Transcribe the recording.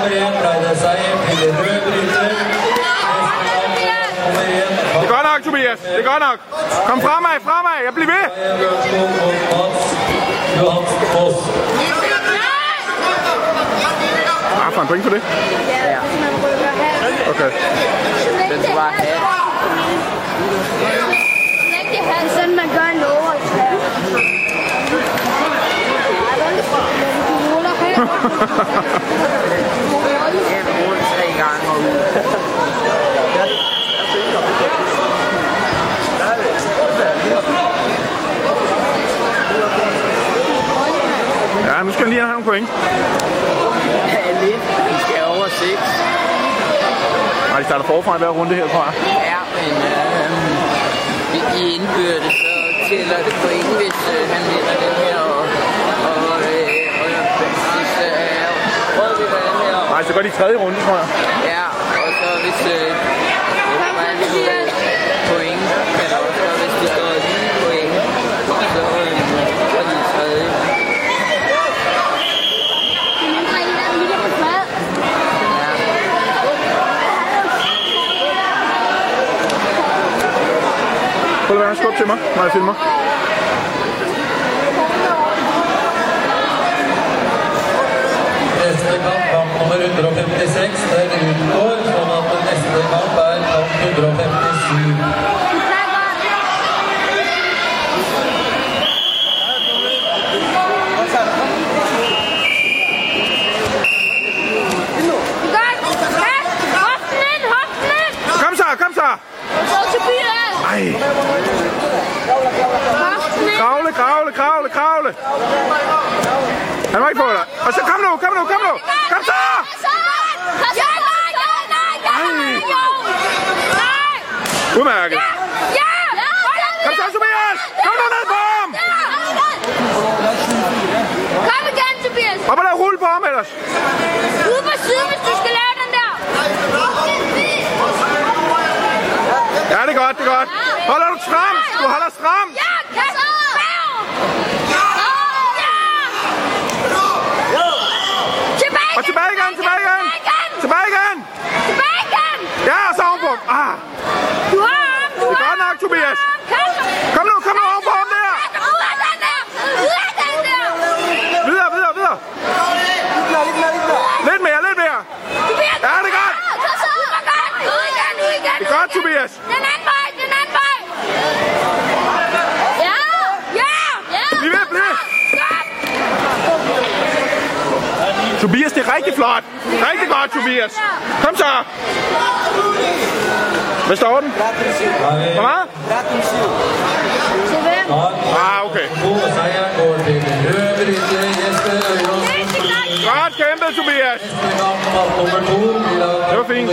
Det er godt nok, Tobias. Det er godt nok. Kom fremad, fremad. Jeg bliver ved. Ah, får en point for det? Ja. Okay. Den skal bare have. Lægge halsen, man. Skal lige have nogle point. Ja, lidt. Vi skal over seks. Nej, de starter forfra i hver runde her, tror jeg. Ja, men øh, i indbyrdes, så tæller det point, hvis øh, han vinder den her. Og, og, øh, og hvis øh, Rød vinder den her. Nej, så går de i tredje runde, tror jeg. Ja, og så hvis øh, Brand får point, kan der også være, hvis de står lige point, så øh, er de i tredje. Prøv at være skub til mig, når jeg filmer. Ej. Kravle, kravle, kravle, kravle. Han må ikke få dig. Og så kom nu, kom nu, kom nu. Kom så! Udmærket. Kom så, Tobias! Kom nu ned på ham! Kom igen, Tobias! Op og lad rulle på ham ellers. Ude på siden, hvis du skal lave den der! Ja, det er godt, er. Holder du stram? Du holder stram. Ja! Tilbage! Og tilbage igen, tilbage igen. Tilbage igen. Tilbage igen! Ja, og så ovenpå. Ah, Du har ham, du det er har godt nok, Tobias. Kom nu, kom nu ovenpå ham der. Ud af den der! Ud af den der! Videre, videre, videre. Lidt mere, lidt mere. Ja, det er godt. Det er godt, Tobias. Den anden vej! Ja! Ja! Ja! Bliv ved, bliv ved. Tobias, det er rigtig flot. Rigtig godt, Tobias. Kom så. Hvad står den? Hvor meget? Ah, okay. Godt kæmpet, Tobias. Det var fint.